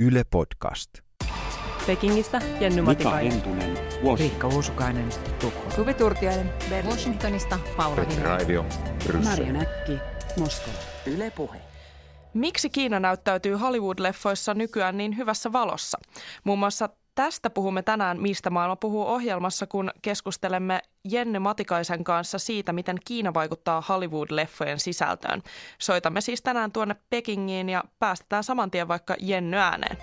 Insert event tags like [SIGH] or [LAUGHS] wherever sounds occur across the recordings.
Yle Podcast. Pekingistä Jenny Mika Matikainen. Washington. Riikka Uusukainen, Tukholma. Suvi Turtiainen. Washingtonista Paula. Radio Marja Näkki, Moskova. Yle Puhe. Miksi Kiina näyttäytyy Hollywood-leffoissa nykyään niin hyvässä valossa? Muun muassa tästä puhumme tänään Mistä maailma puhuu ohjelmassa, kun keskustelemme Jenny Matikaisen kanssa siitä, miten Kiina vaikuttaa Hollywood-leffojen sisältöön. Soitamme siis tänään tuonne Pekingiin ja päästetään saman tien vaikka Jenny ääneen.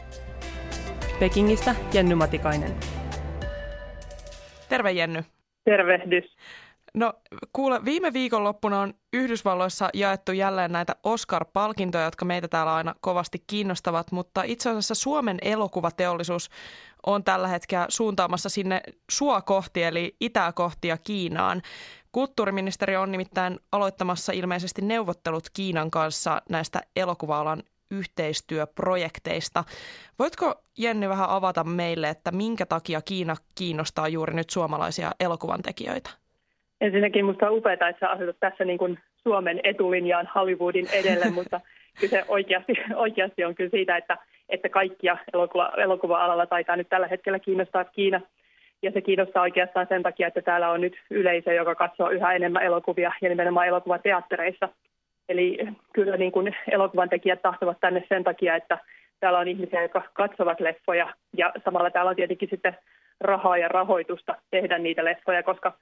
Pekingistä Jenny Matikainen. Terve Jenny. Tervehdys. No kuule, viime viikonloppuna on Yhdysvalloissa jaettu jälleen näitä Oscar-palkintoja, jotka meitä täällä aina kovasti kiinnostavat, mutta itse asiassa Suomen elokuvateollisuus on tällä hetkellä suuntaamassa sinne sua kohti, eli itää kohti ja Kiinaan. Kulttuuriministeri on nimittäin aloittamassa ilmeisesti neuvottelut Kiinan kanssa näistä elokuva-alan yhteistyöprojekteista. Voitko Jenni vähän avata meille, että minkä takia Kiina kiinnostaa juuri nyt suomalaisia elokuvan tekijöitä? Ensinnäkin minusta on upeaa, että sä asutut tässä niin kuin Suomen etulinjaan Hollywoodin edelle, [LAUGHS] mutta kyse oikeasti, oikeasti on kyllä siitä, että, että kaikkia elokuva, elokuva-alalla taitaa nyt tällä hetkellä kiinnostaa Kiina. Ja se kiinnostaa oikeastaan sen takia, että täällä on nyt yleisö, joka katsoo yhä enemmän elokuvia ja nimenomaan elokuvateattereissa. Eli kyllä niin kuin elokuvan tekijät tahtovat tänne sen takia, että täällä on ihmisiä, jotka katsovat leffoja ja samalla täällä on tietenkin sitten rahaa ja rahoitusta tehdä niitä leffoja, koska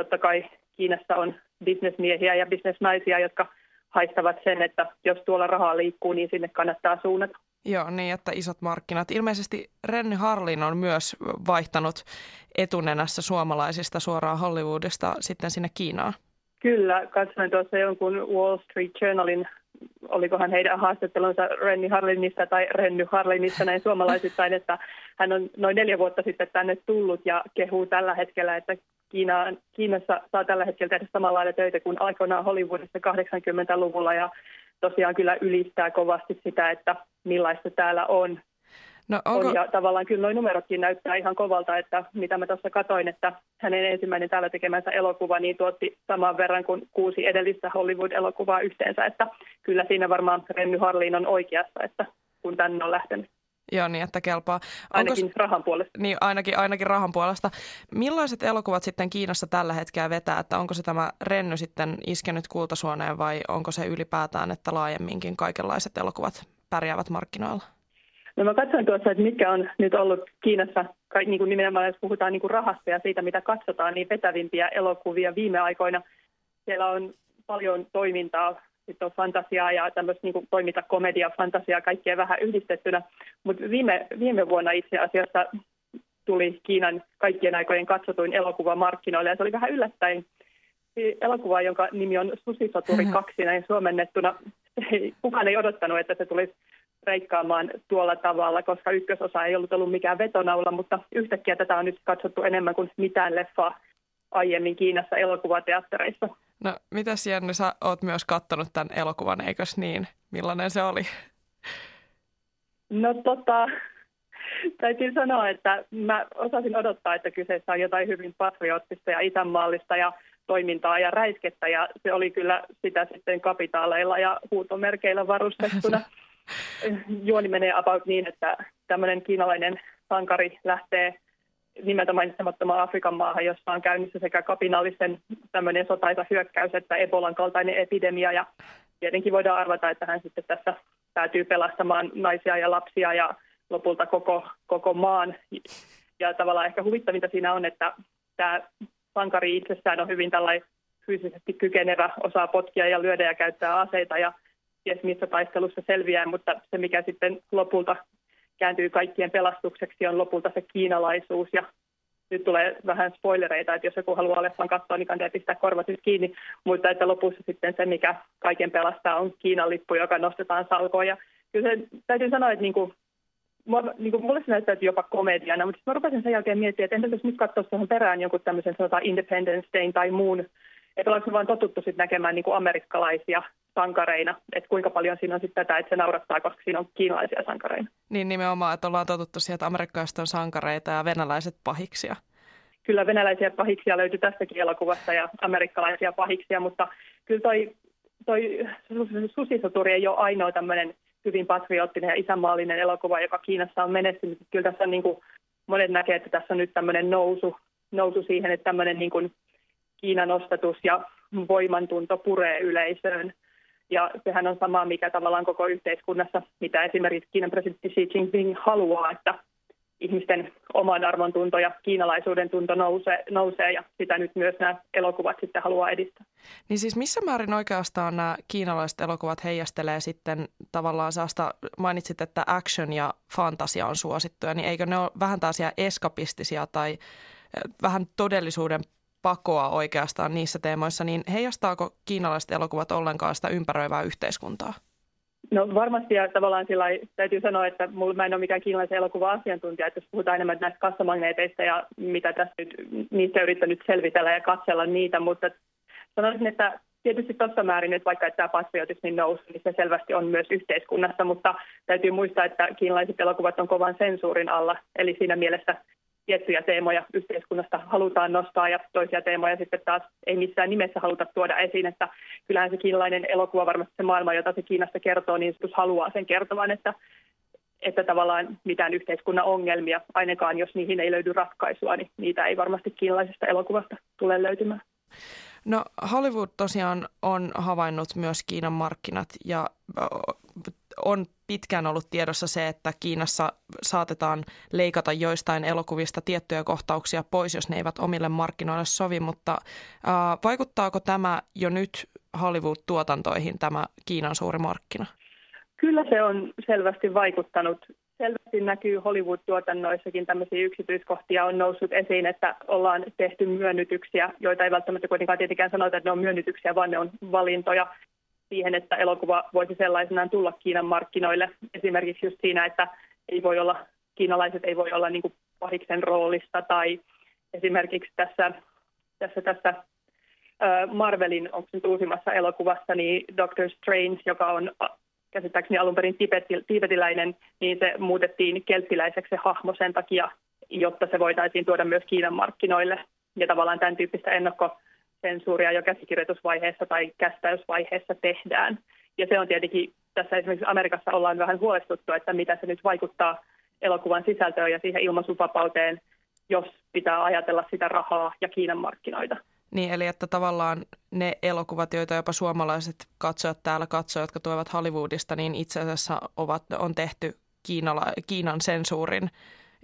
totta kai Kiinassa on bisnesmiehiä ja bisnesnaisia, jotka haistavat sen, että jos tuolla rahaa liikkuu, niin sinne kannattaa suunnata. Joo, niin että isot markkinat. Ilmeisesti Renny Harlin on myös vaihtanut etunenässä suomalaisista suoraan Hollywoodista sitten sinne Kiinaan. Kyllä, katsoin tuossa jonkun Wall Street Journalin, olikohan heidän haastattelunsa Renny Harlinista tai Renny Harlinista näin suomalaisittain, että hän on noin neljä vuotta sitten tänne tullut ja kehuu tällä hetkellä, että Kiinaan, Kiinassa saa tällä hetkellä tehdä samanlailla töitä kuin aikoinaan Hollywoodissa 80-luvulla ja tosiaan kyllä ylistää kovasti sitä, että millaista täällä on. No onko... on ja tavallaan kyllä nuo numerotkin näyttää ihan kovalta, että mitä mä tuossa katoin, että hänen ensimmäinen täällä tekemänsä elokuva niin tuotti saman verran kuin kuusi edellistä Hollywood-elokuvaa yhteensä, että kyllä siinä varmaan Renny Harlin on oikeassa, että kun tänne on lähtenyt. Joo, niin että kelpaa. Ainakin Onko, rahan puolesta. Niin, ainakin, ainakin rahan puolesta. Millaiset elokuvat sitten Kiinassa tällä hetkellä vetää? Että onko se tämä Renny sitten iskenyt kultasuoneen vai onko se ylipäätään, että laajemminkin kaikenlaiset elokuvat pärjäävät markkinoilla? No mä katsoin tuossa, että mitkä on nyt ollut Kiinassa, niin kuin nimenomaan jos puhutaan niin kuin rahasta ja siitä, mitä katsotaan, niin vetävimpiä elokuvia viime aikoina. Siellä on paljon toimintaa sitten on fantasiaa ja tämmöistä niin toiminta komedia, fantasiaa, kaikkea vähän yhdistettynä. Mutta viime, viime vuonna itse asiassa tuli Kiinan kaikkien aikojen katsotuin elokuva markkinoille ja se oli vähän yllättäen elokuva, jonka nimi on Susisoturi 2 näin suomennettuna. Ei, [LAUGHS] kukaan ei odottanut, että se tulisi reikkaamaan tuolla tavalla, koska ykkösosa ei ollut ollut mikään vetonaula, mutta yhtäkkiä tätä on nyt katsottu enemmän kuin mitään leffaa aiemmin Kiinassa elokuvateattereissa. No mitäs Jenny, sä oot myös kattonut tämän elokuvan, eikös niin? Millainen se oli? No tota, täytyy sanoa, että mä osasin odottaa, että kyseessä on jotain hyvin patriottista ja isänmaallista ja toimintaa ja räiskettä ja se oli kyllä sitä sitten kapitaaleilla ja huutomerkeillä varustettuna. [LAUGHS] Juoni menee about niin, että tämmöinen kiinalainen sankari lähtee nimeltä mainitsemattomaan Afrikan maahan, jossa on käynnissä sekä kapinallisen tämmöinen sotaisa hyökkäys että Ebolan kaltainen epidemia. Ja tietenkin voidaan arvata, että hän sitten tässä päätyy pelastamaan naisia ja lapsia ja lopulta koko, koko maan. Ja tavallaan ehkä huvittavinta siinä on, että tämä sankari itsessään on hyvin tällainen fyysisesti kykenevä, osaa potkia ja lyödä ja käyttää aseita ja ties missä taistelussa selviää, mutta se mikä sitten lopulta kääntyy kaikkien pelastukseksi, on lopulta se kiinalaisuus. Ja nyt tulee vähän spoilereita, että jos joku haluaa leffan katsoa, niin kannattaa pistää korvat nyt kiinni. Mutta että lopussa sitten se, mikä kaiken pelastaa, on Kiinan lippu, joka nostetaan salkoon. Ja kyllä se, täytyy sanoa, että niin kuin, niin kuin mulle se näyttäytyy jopa komediana, mutta mä rupesin sen jälkeen miettiä, että entä jos nyt katsoa siihen perään jonkun tämmöisen sanotaan Independence Day tai muun, että ollaanko vain totuttu sitten näkemään niin kuin amerikkalaisia sankareina, että kuinka paljon siinä on sitten tätä, että se naurattaa, koska siinä on kiinalaisia sankareina. Niin nimenomaan, että ollaan totuttu siihen, että amerikkalaiset on sankareita ja venäläiset pahiksia. Kyllä venäläisiä pahiksia löytyy tästäkin elokuvasta ja amerikkalaisia pahiksia, mutta kyllä toi, toi susisoturi ei ole ainoa tämmöinen hyvin patriottinen ja isänmaallinen elokuva, joka Kiinassa on menestynyt. Kyllä tässä on niin kuin, monet näkee, että tässä on nyt tämmöinen nousu, nousu siihen, että tämmöinen niin kuin Kiinan nostatus ja voimantunto puree yleisöön. Ja sehän on sama, mikä tavallaan koko yhteiskunnassa, mitä esimerkiksi Kiinan presidentti Xi Jinping haluaa, että ihmisten oman arvon tunto ja kiinalaisuuden tunto nousee, nousee ja sitä nyt myös nämä elokuvat sitten haluaa edistää. Niin siis missä määrin oikeastaan nämä kiinalaiset elokuvat heijastelee sitten tavallaan saasta, mainitsit, että action ja fantasia on suosittuja, niin eikö ne ole vähän taas eskapistisia tai eh, vähän todellisuuden pakoa oikeastaan niissä teemoissa, niin heijastaako kiinalaiset elokuvat ollenkaan sitä ympäröivää yhteiskuntaa? No varmasti ja tavallaan sillä täytyy sanoa, että mulla, mä en ole mikään kiinalaisen elokuva-asiantuntija, että jos puhutaan enemmän näistä kassamagneeteista ja mitä tässä nyt niistä yrittänyt selvitellä ja katsella niitä, mutta sanoisin, että tietysti tuossa määrin, että vaikka että tämä patriotismin nousu, niin se selvästi on myös yhteiskunnassa, mutta täytyy muistaa, että kiinalaiset elokuvat on kovan sensuurin alla, eli siinä mielessä tiettyjä teemoja yhteiskunnasta halutaan nostaa ja toisia teemoja sitten taas ei missään nimessä haluta tuoda esiin, että kyllähän se kiinalainen elokuva varmasti se maailma, jota se Kiinasta kertoo, niin se haluaa sen kertovan, että, että tavallaan mitään yhteiskunnan ongelmia, ainakaan jos niihin ei löydy ratkaisua, niin niitä ei varmasti kiinalaisesta elokuvasta tule löytymään. No Hollywood tosiaan on havainnut myös Kiinan markkinat ja on pitkään ollut tiedossa se, että Kiinassa saatetaan leikata joistain elokuvista tiettyjä kohtauksia pois, jos ne eivät omille markkinoille sovi, mutta äh, vaikuttaako tämä jo nyt Hollywood-tuotantoihin, tämä Kiinan suuri markkina? Kyllä se on selvästi vaikuttanut. Selvästi näkyy Hollywood-tuotannoissakin tämmöisiä yksityiskohtia on noussut esiin, että ollaan tehty myönnytyksiä, joita ei välttämättä kuitenkaan tietenkään sanota, että ne on myönnytyksiä, vaan ne on valintoja siihen, että elokuva voisi sellaisenaan tulla Kiinan markkinoille. Esimerkiksi just siinä, että ei voi olla, kiinalaiset ei voi olla niin kuin pahiksen roolista tai esimerkiksi tässä, tässä, tässä Marvelin, onko nyt uusimmassa elokuvassa, niin Doctor Strange, joka on käsittääkseni alun perin tiibetiläinen, niin se muutettiin kelttiläiseksi se hahmo sen takia, jotta se voitaisiin tuoda myös Kiinan markkinoille. Ja tavallaan tämän tyyppistä ennakko sensuuria jo käsikirjoitusvaiheessa tai kästäysvaiheessa tehdään. Ja se on tietenkin, tässä esimerkiksi Amerikassa ollaan vähän huolestuttu, että mitä se nyt vaikuttaa elokuvan sisältöön ja siihen ilmaisuvapauteen, jos pitää ajatella sitä rahaa ja Kiinan markkinoita. Niin, eli että tavallaan ne elokuvat, joita jopa suomalaiset katsojat täällä katsoo, jotka tulevat Hollywoodista, niin itse asiassa ovat, on tehty Kiinala, Kiinan sensuurin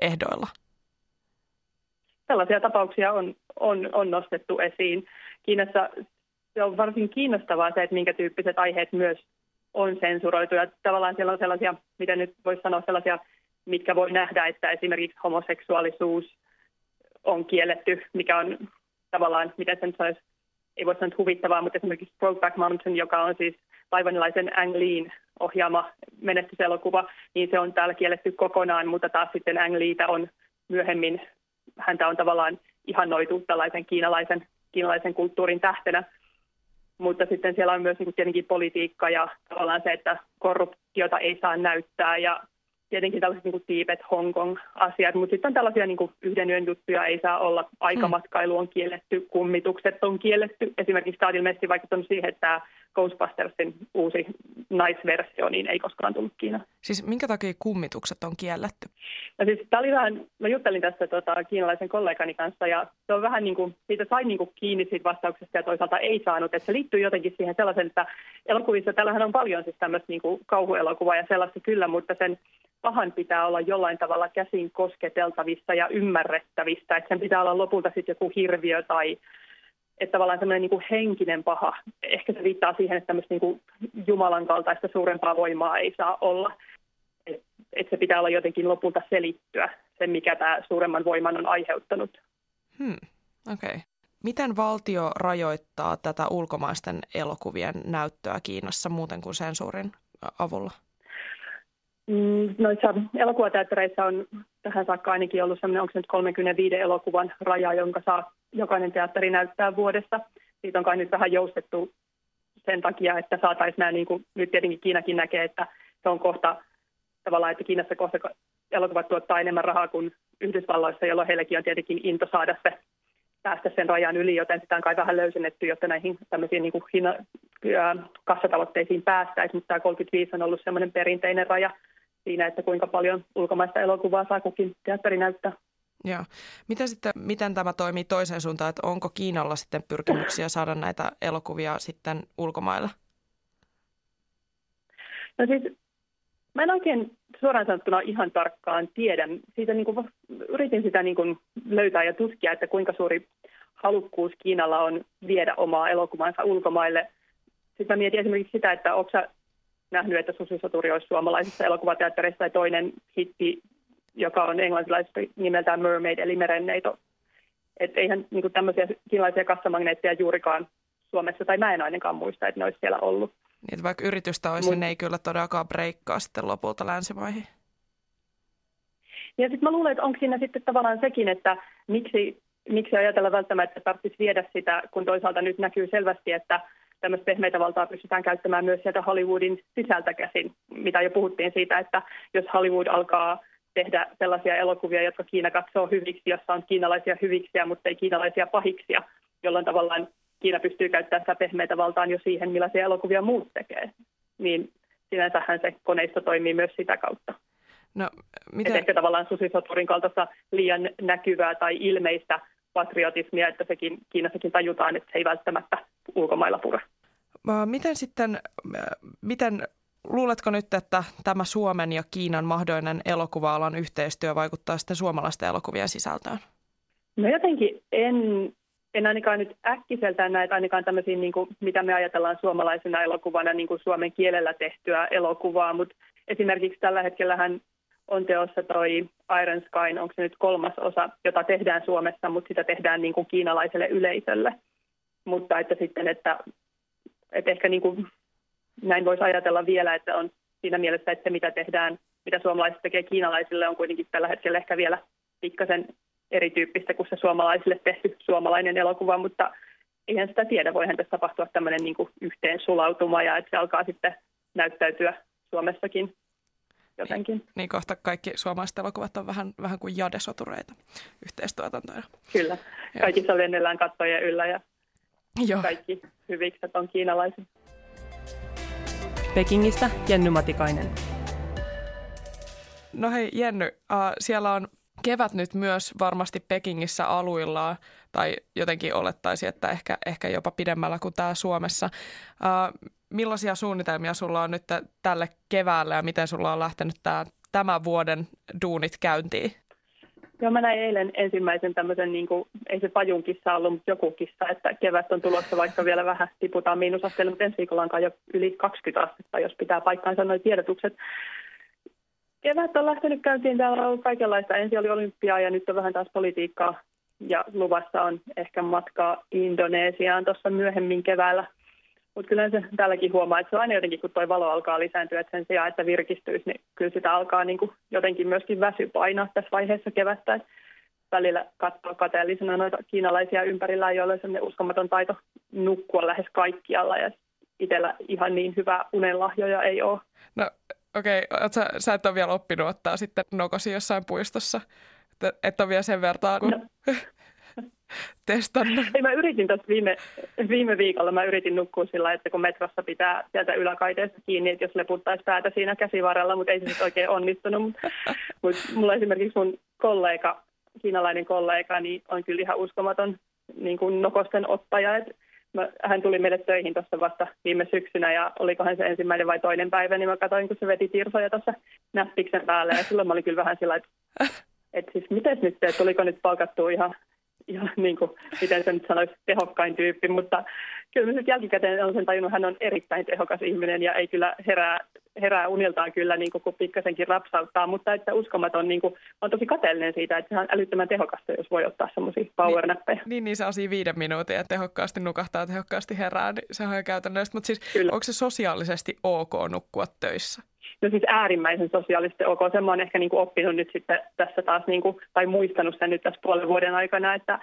ehdoilla. Tällaisia tapauksia on, on, on nostettu esiin. Kiinassa se on varsin kiinnostavaa se, että minkä tyyppiset aiheet myös on sensuroitu. Ja tavallaan siellä on sellaisia, miten nyt voisi sanoa, sellaisia, mitkä voi nähdä, että esimerkiksi homoseksuaalisuus on kielletty, mikä on tavallaan, miten sen sanoisi, ei voi sanoa huvittavaa, mutta esimerkiksi Brokeback Mountain, joka on siis taivanilaisen Ang Leen ohjaama menestyselokuva, niin se on täällä kielletty kokonaan, mutta taas sitten Ang Leetä on myöhemmin, häntä on tavallaan ihannoitu tällaisen kiinalaisen kiinalaisen kulttuurin tähtenä. Mutta sitten siellä on myös niin tietenkin politiikka ja tavallaan se, että korruptiota ei saa näyttää ja tietenkin tällaiset niin kuin Tiibet, Hongkong asiat, mutta sitten on tällaisia niin kuin yhden yön juttuja ei saa olla, aikamatkailu on kielletty, kummitukset on kielletty. Esimerkiksi tämä on ilmeisesti vaikuttanut siihen, että Ghostbustersin uusi naisversio niin ei koskaan tullut Kiinaan. Siis minkä takia kummitukset on kielletty? No siis tämä oli vähän, mä juttelin tässä tota, kiinalaisen kollegani kanssa ja se on vähän niin kuin, siitä sai niin kuin kiinni siitä vastauksesta ja toisaalta ei saanut. Että se liittyy jotenkin siihen sellaisen, että elokuvissa, tällähän on paljon siis tämmöistä niin kuin kauhuelokuvaa ja sellaista kyllä, mutta sen pahan pitää olla jollain tavalla käsin kosketeltavissa ja ymmärrettävistä. Että sen pitää olla lopulta sitten joku hirviö tai että tavallaan semmoinen niin henkinen paha, ehkä se viittaa siihen, että tämmöistä niin kuin Jumalan kaltaista suurempaa voimaa ei saa olla. Että et se pitää olla jotenkin lopulta selittyä, sen mikä tämä suuremman voiman on aiheuttanut. Hmm, okei. Okay. Miten valtio rajoittaa tätä ulkomaisten elokuvien näyttöä Kiinassa muuten kuin sensuurin avulla? Mm, noissa elokuvateattereissa on tähän saakka ainakin ollut sellainen, onko se nyt 35 elokuvan raja, jonka saa jokainen teatteri näyttää vuodessa. Siitä on kai nyt vähän joustettu sen takia, että saataisiin nämä, niin kuin nyt tietenkin Kiinakin näkee, että se on kohta tavallaan, että Kiinassa kohta elokuvat tuottaa enemmän rahaa kuin Yhdysvalloissa, jolloin heilläkin on tietenkin into saada se päästä sen rajan yli, joten sitä on kai vähän löysennetty, jotta näihin tämmöisiin niin kuin hinna, kassatavoitteisiin päästäisiin, mutta tämä 35 on ollut semmoinen perinteinen raja siinä, että kuinka paljon ulkomaista elokuvaa saa kukin teatteri näyttää. Joo. Miten, sitten, miten tämä toimii toiseen suuntaan, että onko Kiinalla sitten pyrkimyksiä saada näitä elokuvia sitten ulkomailla? No siis mä en oikein suoraan sanottuna ihan tarkkaan tiedä. Siitä niin kuin, yritin sitä niin kuin löytää ja tutkia, että kuinka suuri halukkuus Kiinalla on viedä omaa elokuvansa ulkomaille. Sitten mä mietin esimerkiksi sitä, että onko nähnyt, että Susisoturi olisi suomalaisessa elokuvateatterissa tai toinen hitti, joka on englantilaisesti nimeltään Mermaid, eli merenneito. Että eihän niin kuin tämmöisiä kiinalaisia kassamagneetteja juurikaan Suomessa, tai mä en ainakaan muista, että ne olisi siellä ollut. Niin, vaikka yritystä olisi, Mut, niin ne ei kyllä todellakaan breikkaa sitten lopulta länsimaihin. Ja sitten mä luulen, että onko siinä sitten tavallaan sekin, että miksi, miksi ajatella välttämättä, että tarvitsisi viedä sitä, kun toisaalta nyt näkyy selvästi, että tämmöistä pehmeitä valtaa pystytään käyttämään myös sieltä Hollywoodin sisältä käsin, mitä jo puhuttiin siitä, että jos Hollywood alkaa tehdä sellaisia elokuvia, jotka Kiina katsoo hyviksi, jossa on kiinalaisia hyviksiä, mutta ei kiinalaisia pahiksia, jolloin tavallaan Kiina pystyy käyttämään sitä pehmeitä valtaan jo siihen, millaisia elokuvia muut tekee. Niin sinänsähän se koneisto toimii myös sitä kautta. No, miten... Et ehkä tavallaan susisoturin kaltaista liian näkyvää tai ilmeistä patriotismia, että sekin Kiinassakin tajutaan, että se ei välttämättä ulkomailla pura. Miten sitten, miten luuletko nyt, että tämä Suomen ja Kiinan mahdollinen elokuva-alan yhteistyö vaikuttaa sitten suomalaisten elokuvien sisältöön? No jotenkin en, en ainakaan nyt äkkiseltään näitä ainakaan tämmöisiä, niin kuin, mitä me ajatellaan suomalaisena elokuvana, niin kuin suomen kielellä tehtyä elokuvaa, mutta esimerkiksi tällä hetkellähän on teossa toi Iron Sky, onko se nyt kolmas osa, jota tehdään Suomessa, mutta sitä tehdään niin kuin kiinalaiselle yleisölle. Mutta että sitten, että, että ehkä niin kuin, näin voisi ajatella vielä, että on siinä mielessä, että se mitä tehdään, mitä suomalaiset tekee kiinalaisille, on kuitenkin tällä hetkellä ehkä vielä pikkasen erityyppistä kuin se suomalaisille tehty suomalainen elokuva, mutta eihän sitä tiedä, voihan tässä tapahtua tämmöinen niin kuin yhteen sulautuma ja että se alkaa sitten näyttäytyä Suomessakin jotenkin. Niin, niin kohta kaikki suomalaiset elokuvat on vähän, vähän kuin jadesotureita yhteistuotantoja. Kyllä, kaikissa lennellään kattojen yllä ja Joo. kaikki hyvikset on kiinalaisia. Pekingistä Jenny Matikainen. No hei Jenny, äh, siellä on kevät nyt myös varmasti Pekingissä aluillaan, tai jotenkin olettaisi, että ehkä, ehkä jopa pidemmällä kuin täällä Suomessa. Äh, millaisia suunnitelmia sulla on nyt tälle keväälle ja miten sulla on lähtenyt tämä, tämän vuoden duunit käyntiin? Joo, mä näin eilen ensimmäisen tämmöisen, niin kuin, ei se pajunkissa ollut, mutta joku kissa, että kevät on tulossa, vaikka vielä vähän tiputaan miinusasteelle, mutta ensi viikolla onkaan jo yli 20 astetta, jos pitää paikkaansa noin tiedotukset. Kevät on lähtenyt käyntiin, täällä on ollut kaikenlaista. Ensin oli olympiaa ja nyt on vähän taas politiikkaa ja luvassa on ehkä matkaa Indonesiaan tuossa myöhemmin keväällä. Mutta kyllä se tälläkin huomaa, että se on aina jotenkin, kun tuo valo alkaa lisääntyä, että sen sijaan, että virkistyisi, niin kyllä sitä alkaa niin kuin jotenkin myöskin väsy painaa tässä vaiheessa kevättä. Että välillä katsoa kateellisena noita kiinalaisia ympärillä, joilla on sellainen uskomaton taito nukkua lähes kaikkialla ja itsellä ihan niin hyvä unenlahjoja ei ole. No okei, okay. sä, sä et ole vielä oppinut ottaa sitten nokosi jossain puistossa, että et ole vielä sen vertaan, kun... No. [LAUGHS] testannut? Ei, mä yritin tuossa viime, viime viikolla, mä yritin nukkua sillä, että kun metrossa pitää sieltä yläkaiteesta kiinni, että jos leputtaisi päätä siinä käsivarrella, mutta ei se nyt oikein onnistunut. Mutta mut mulla esimerkiksi mun kollega, kiinalainen kollega, niin on kyllä ihan uskomaton niin kuin nokosten ottaja. Et mä, hän tuli meille töihin tuossa vasta viime syksynä ja olikohan se ensimmäinen vai toinen päivä, niin mä katsoin, kun se veti tirsoja tuossa näppiksen päälle ja silloin mä olin kyllä vähän sillä, että et siis miten nyt, että tuliko nyt palkattu ihan ihan [LAUGHS] niin kuin, miten se nyt sanoisi, tehokkain tyyppi, mutta kyllä nyt jälkikäteen on sen tajunnut, hän on erittäin tehokas ihminen ja ei kyllä herää, herää uniltaan kyllä, niin kuin, kun pikkasenkin rapsauttaa, mutta että uskomaton, niin kuin, on tosi kateellinen siitä, että se on älyttömän tehokasta, jos voi ottaa semmoisia power-näppejä. Niin, niin, niin se siinä viiden minuutin, että tehokkaasti nukahtaa, tehokkaasti herää, niin se on jo käytännössä, mutta siis kyllä. onko se sosiaalisesti ok nukkua töissä? No siis äärimmäisen sosiaalisesti ok. Sen mä oon ehkä niin kuin oppinut nyt sitten tässä taas, niin kuin, tai muistanut sen nyt tässä puolen vuoden aikana, että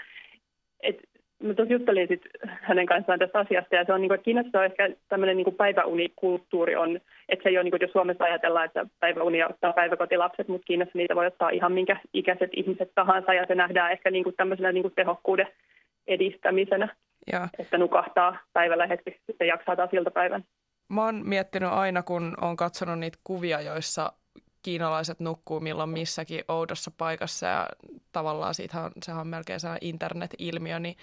et, mä tuossa juttelin sit hänen kanssaan tästä asiasta, ja se on, niin kuin, että Kiinassa on ehkä tämmöinen niin päiväunikulttuuri on, että se ei ole niin kuin, jos Suomessa ajatellaan, että päiväunia ottaa päiväkotilapset, mutta Kiinassa niitä voi ottaa ihan minkä ikäiset ihmiset tahansa, ja se nähdään ehkä niin kuin tämmöisenä niin kuin tehokkuuden edistämisenä. Ja. että nukahtaa päivällä hetki, sitten jaksaa taas iltapäivän. Mä oon miettinyt aina, kun on katsonut niitä kuvia, joissa kiinalaiset nukkuu milloin missäkin oudossa paikassa ja tavallaan siitähän, sehän on melkein se internet-ilmiö, niin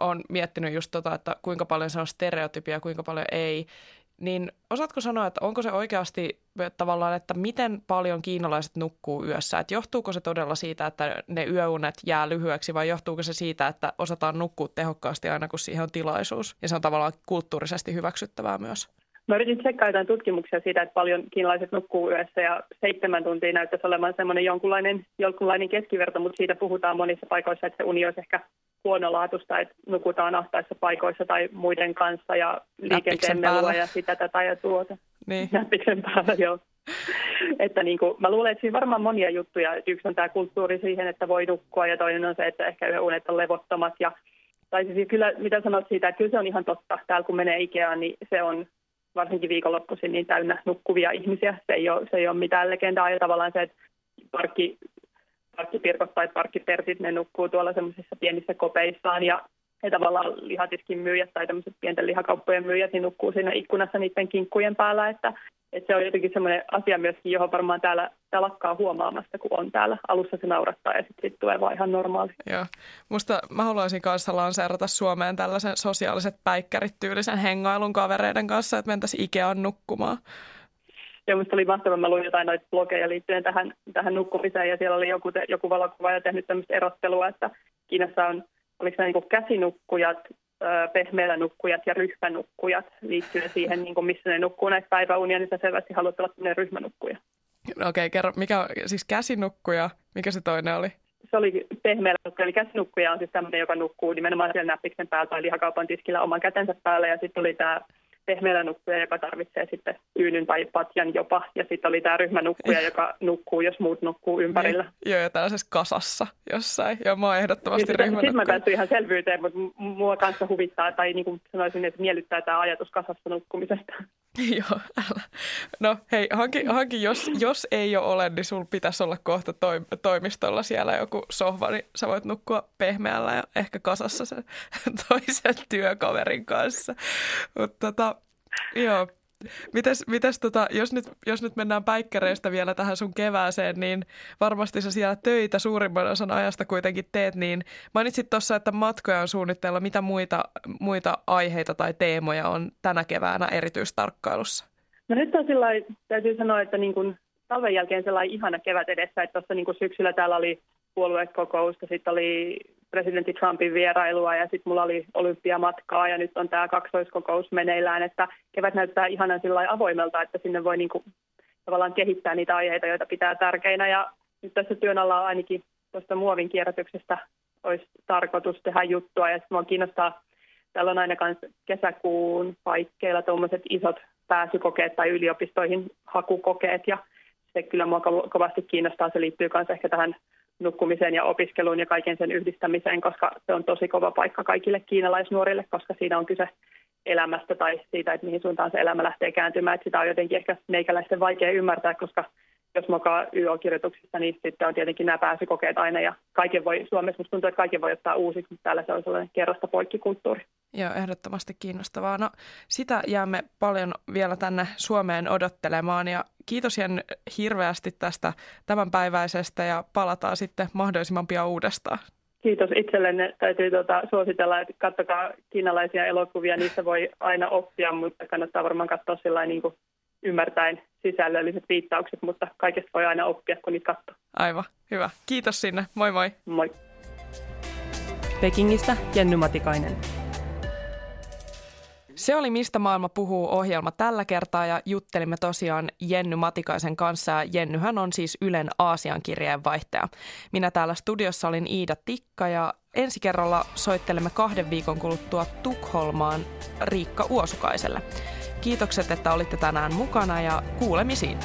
on miettinyt just tota, että kuinka paljon se on stereotypia, kuinka paljon ei. Niin osaatko sanoa, että onko se oikeasti tavallaan, että miten paljon kiinalaiset nukkuu yössä? Että johtuuko se todella siitä, että ne yöunet jää lyhyeksi vai johtuuko se siitä, että osataan nukkua tehokkaasti aina kun siihen on tilaisuus? Ja se on tavallaan kulttuurisesti hyväksyttävää myös. Mä yritin tsekkaa jotain tutkimuksia siitä, että paljon kiinalaiset nukkuu yössä ja seitsemän tuntia näyttäisi olevan semmoinen jonkunlainen, jonkunlainen keskiverto, mutta siitä puhutaan monissa paikoissa, että se uni olisi ehkä huonolaatusta, että nukutaan ahtaissa paikoissa tai muiden kanssa ja liikenteen melua ja sitä tätä ja tuota. Niin. Näppiksen päällä, joo. että niin kuin, mä luulen, että siinä varmaan monia juttuja. Yksi on tämä kulttuuri siihen, että voi nukkua ja toinen on se, että ehkä yhden unet on levottomat. Ja, tai siis kyllä, mitä sanot siitä, että kyllä se on ihan totta. Täällä kun menee Ikeaan, niin se on varsinkin viikonloppuisin niin täynnä nukkuvia ihmisiä. Se ei ole, se ei ole mitään legendaa ja tavallaan se, että parkki, parkkipirkot tai parkkipersit, ne nukkuu tuolla semmoisissa pienissä kopeissaan ja he tavallaan lihatiskin myyjät tai tämmöiset pienten lihakauppojen myyjät niin nukkuu siinä ikkunassa niiden kinkkujen päällä, että, että se on jotenkin semmoinen asia myöskin, johon varmaan täällä, täällä lakkaa huomaamasta, kun on täällä. Alussa se naurattaa ja sitten sit tulee vaan ihan normaali. Joo. Musta mä haluaisin kanssa lanseerata Suomeen tällaisen sosiaaliset päikkärit tyylisen hengailun kavereiden kanssa, että mentäisiin Ikeaan nukkumaan. Joo, musta oli mahtavaa. Mä luin jotain noita blogeja liittyen tähän, tähän nukkumiseen ja siellä oli joku, joku valokuva ja tehnyt tämmöistä erottelua, että Kiinassa on, oliko se niin käsinukkujat, pehmeillä nukkujat ja ryhmänukkujat liittyen siihen, niin kuin missä ne nukkuu näissä päiväunia, niin sä selvästi haluat olla tämmöinen ryhmänukkuja. No okei, okay, kerro, mikä siis käsinukkuja, mikä se toinen oli? Se oli pehmeillä nukkuja, eli käsinukkuja on siis tämmöinen, joka nukkuu nimenomaan siellä näppiksen päällä tai lihakaupan tiskillä oman kätensä päällä, ja sitten oli tämä pehmeällä nukkuja, joka tarvitsee sitten tyynyn tai patjan jopa. Ja sitten oli tämä ryhmänukkuja, joka nukkuu, jos muut nukkuu ympärillä. Niin. Joo, ja tällaisessa kasassa jossain. Joo, mä oon ehdottomasti niin, ryhmänukkuja. Sitten mä pääsin ihan selvyyteen, mutta mua kanssa huvittaa, tai niin kuin sanoisin, että miellyttää tämä ajatus kasassa nukkumisesta. [LAUGHS] Joo, älä. No hei, hanki, hanki jos, jos ei jo ole, niin sulla pitäisi olla kohta toi, toimistolla siellä joku sohva, niin sä voit nukkua pehmeällä ja ehkä kasassa sen [LAUGHS] toisen työkaverin kanssa. Mutta tota, joo, Mites, mites tota, jos, nyt, jos nyt mennään päikkäreistä vielä tähän sun kevääseen, niin varmasti sä siellä töitä suurimman osan ajasta kuitenkin teet, niin mainitsit tuossa, että matkoja on suunnitteilla. Mitä muita, muita aiheita tai teemoja on tänä keväänä erityistarkkailussa? No nyt on sillä täytyy sanoa, että niin kuin talven jälkeen sellainen ihana kevät edessä, että tuossa niin syksyllä täällä oli puoluekokousta, sitten oli presidentti Trumpin vierailua ja sitten mulla oli olympiamatkaa ja nyt on tämä kaksoiskokous meneillään, että kevät näyttää ihanan sillä avoimelta, että sinne voi niinku tavallaan kehittää niitä aiheita, joita pitää tärkeinä. Ja nyt tässä työn alla on ainakin tuosta muovin kierrätyksestä olisi tarkoitus tehdä juttua. Ja sitten kiinnostaa, täällä on aina kesäkuun paikkeilla tuommoiset isot pääsykokeet tai yliopistoihin hakukokeet. Ja se kyllä mua kovasti kiinnostaa. Se liittyy myös ehkä tähän nukkumiseen ja opiskeluun ja kaiken sen yhdistämiseen, koska se on tosi kova paikka kaikille kiinalaisnuorille, koska siinä on kyse elämästä tai siitä, että mihin suuntaan se elämä lähtee kääntymään. Että sitä on jotenkin ehkä meikäläisten vaikea ymmärtää, koska jos mokaa YO-kirjoituksissa, niin sitten on tietenkin nämä pääsykokeet aina ja kaiken voi, Suomessa musta tuntuu, että kaiken voi ottaa uusiksi, mutta täällä se on sellainen kerrasta poikkikulttuuri. Joo, ehdottomasti kiinnostavaa. No sitä jäämme paljon vielä tänne Suomeen odottelemaan ja kiitos Jen hirveästi tästä tämänpäiväisestä ja palataan sitten mahdollisimman pian uudestaan. Kiitos itsellenne. Täytyy tuota, suositella, että katsokaa kiinalaisia elokuvia. Niissä voi aina oppia, mutta kannattaa varmaan katsoa sillä niin kuin ymmärtäen sisällölliset viittaukset, mutta kaikesta voi aina oppia, kun niitä katsoo. Aivan, hyvä. Kiitos sinne. Moi moi. Moi. Pekingistä Jenny Matikainen. Se oli Mistä maailma puhuu ohjelma tällä kertaa ja juttelimme tosiaan Jenny Matikaisen kanssa ja Jennyhän on siis Ylen Aasian kirjeenvaihtaja. Minä täällä studiossa olin Iida Tikka ja ensi kerralla soittelemme kahden viikon kuluttua Tukholmaan Riikka Uosukaiselle. Kiitokset, että olitte tänään mukana ja kuulemisiin.